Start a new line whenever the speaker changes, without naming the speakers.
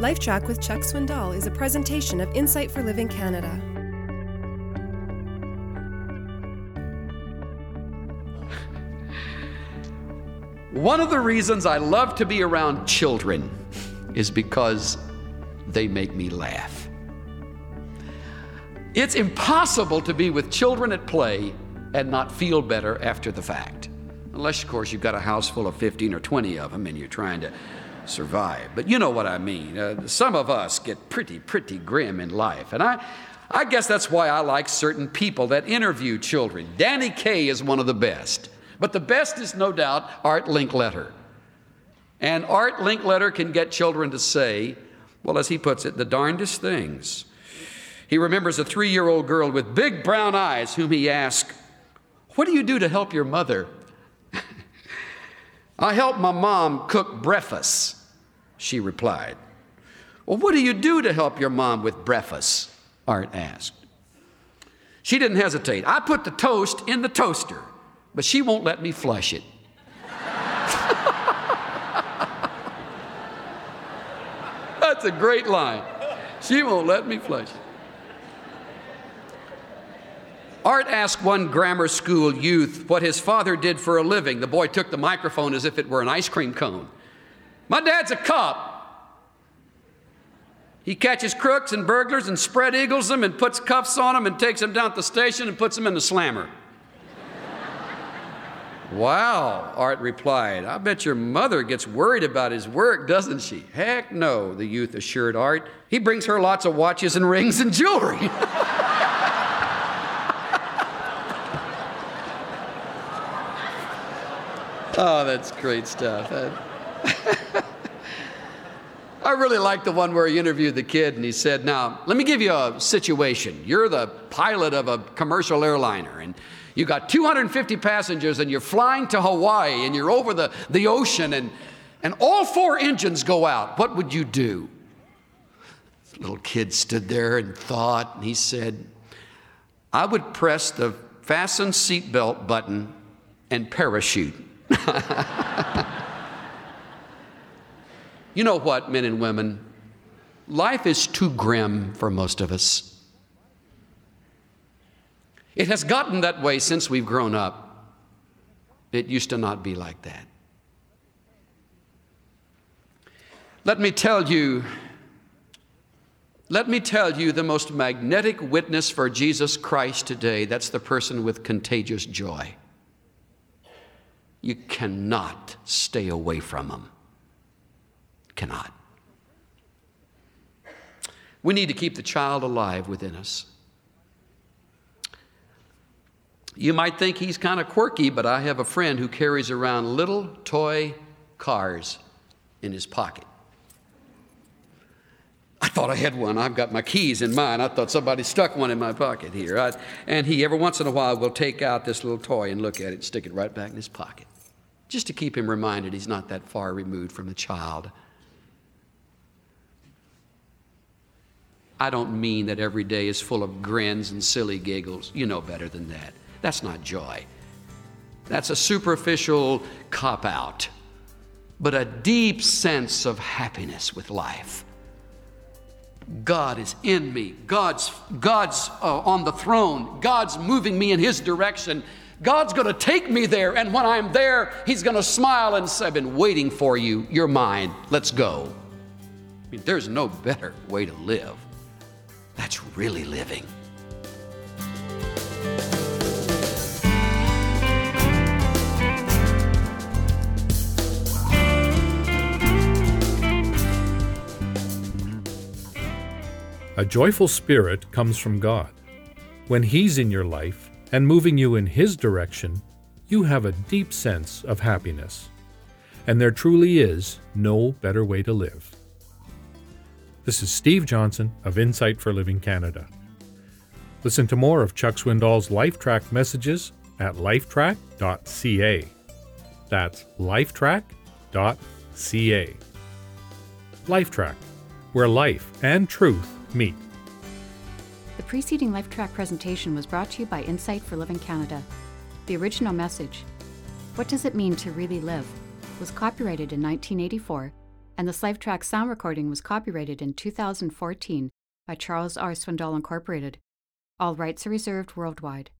LifeTrack with Chuck Swindoll is a presentation of Insight for Living Canada.
One of the reasons I love to be around children is because they make me laugh. It's impossible to be with children at play and not feel better after the fact. Unless, of course, you've got a house full of 15 or 20 of them and you're trying to survive. But you know what I mean. Uh, some of us get pretty, pretty grim in life. And I, I guess that's why I like certain people that interview children. Danny Kaye is one of the best. But the best is no doubt Art Linkletter. And Art Linkletter can get children to say, well, as he puts it, the darndest things. He remembers a three year old girl with big brown eyes whom he asked, What do you do to help your mother? I help my mom cook breakfast, she replied. Well, what do you do to help your mom with breakfast? Art asked. She didn't hesitate. I put the toast in the toaster, but she won't let me flush it. That's a great line. She won't let me flush it. Art asked one grammar school youth what his father did for a living. The boy took the microphone as if it were an ice cream cone. My dad's a cop. He catches crooks and burglars and spread eagles them and puts cuffs on them and takes them down to the station and puts them in the slammer. wow, Art replied. I bet your mother gets worried about his work, doesn't she? Heck no, the youth assured Art. He brings her lots of watches and rings and jewelry. Oh, that's great stuff. I really like the one where he interviewed the kid and he said, Now, let me give you a situation. You're the pilot of a commercial airliner and you got 250 passengers and you're flying to Hawaii and you're over the, the ocean and, and all four engines go out. What would you do? The little kid stood there and thought and he said, I would press the fasten seatbelt button and parachute. you know what, men and women? Life is too grim for most of us. It has gotten that way since we've grown up. It used to not be like that. Let me tell you, let me tell you the most magnetic witness for Jesus Christ today. That's the person with contagious joy. You cannot stay away from them. Cannot. We need to keep the child alive within us. You might think he's kind of quirky, but I have a friend who carries around little toy cars in his pocket. I thought I had one. I've got my keys in mine. I thought somebody stuck one in my pocket here. I, and he, every once in a while, will take out this little toy and look at it and stick it right back in his pocket just to keep him reminded he's not that far removed from the child. I don't mean that every day is full of grins and silly giggles. You know better than that. That's not joy. That's a superficial cop out, but a deep sense of happiness with life. God is in me. God's, God's uh, on the throne. God's moving me in His direction. God's going to take me there, and when I'm there, He's going to smile and say, I've been waiting for you. You're mine. Let's go. I mean, there's no better way to live. That's really living.
A joyful spirit comes from God. When He's in your life, and moving you in His direction, you have a deep sense of happiness. And there truly is no better way to live. This is Steve Johnson of Insight for Living Canada. Listen to more of Chuck Swindoll's LifeTrack messages at lifetrack.ca. That's lifetrack.ca. LifeTrack, where life and truth meet.
The preceding LifeTrack presentation was brought to you by Insight for Living Canada. The original message, What Does It Mean to Really Live, was copyrighted in 1984 and this LifeTrack sound recording was copyrighted in 2014 by Charles R. Swindoll Incorporated. All rights are reserved worldwide.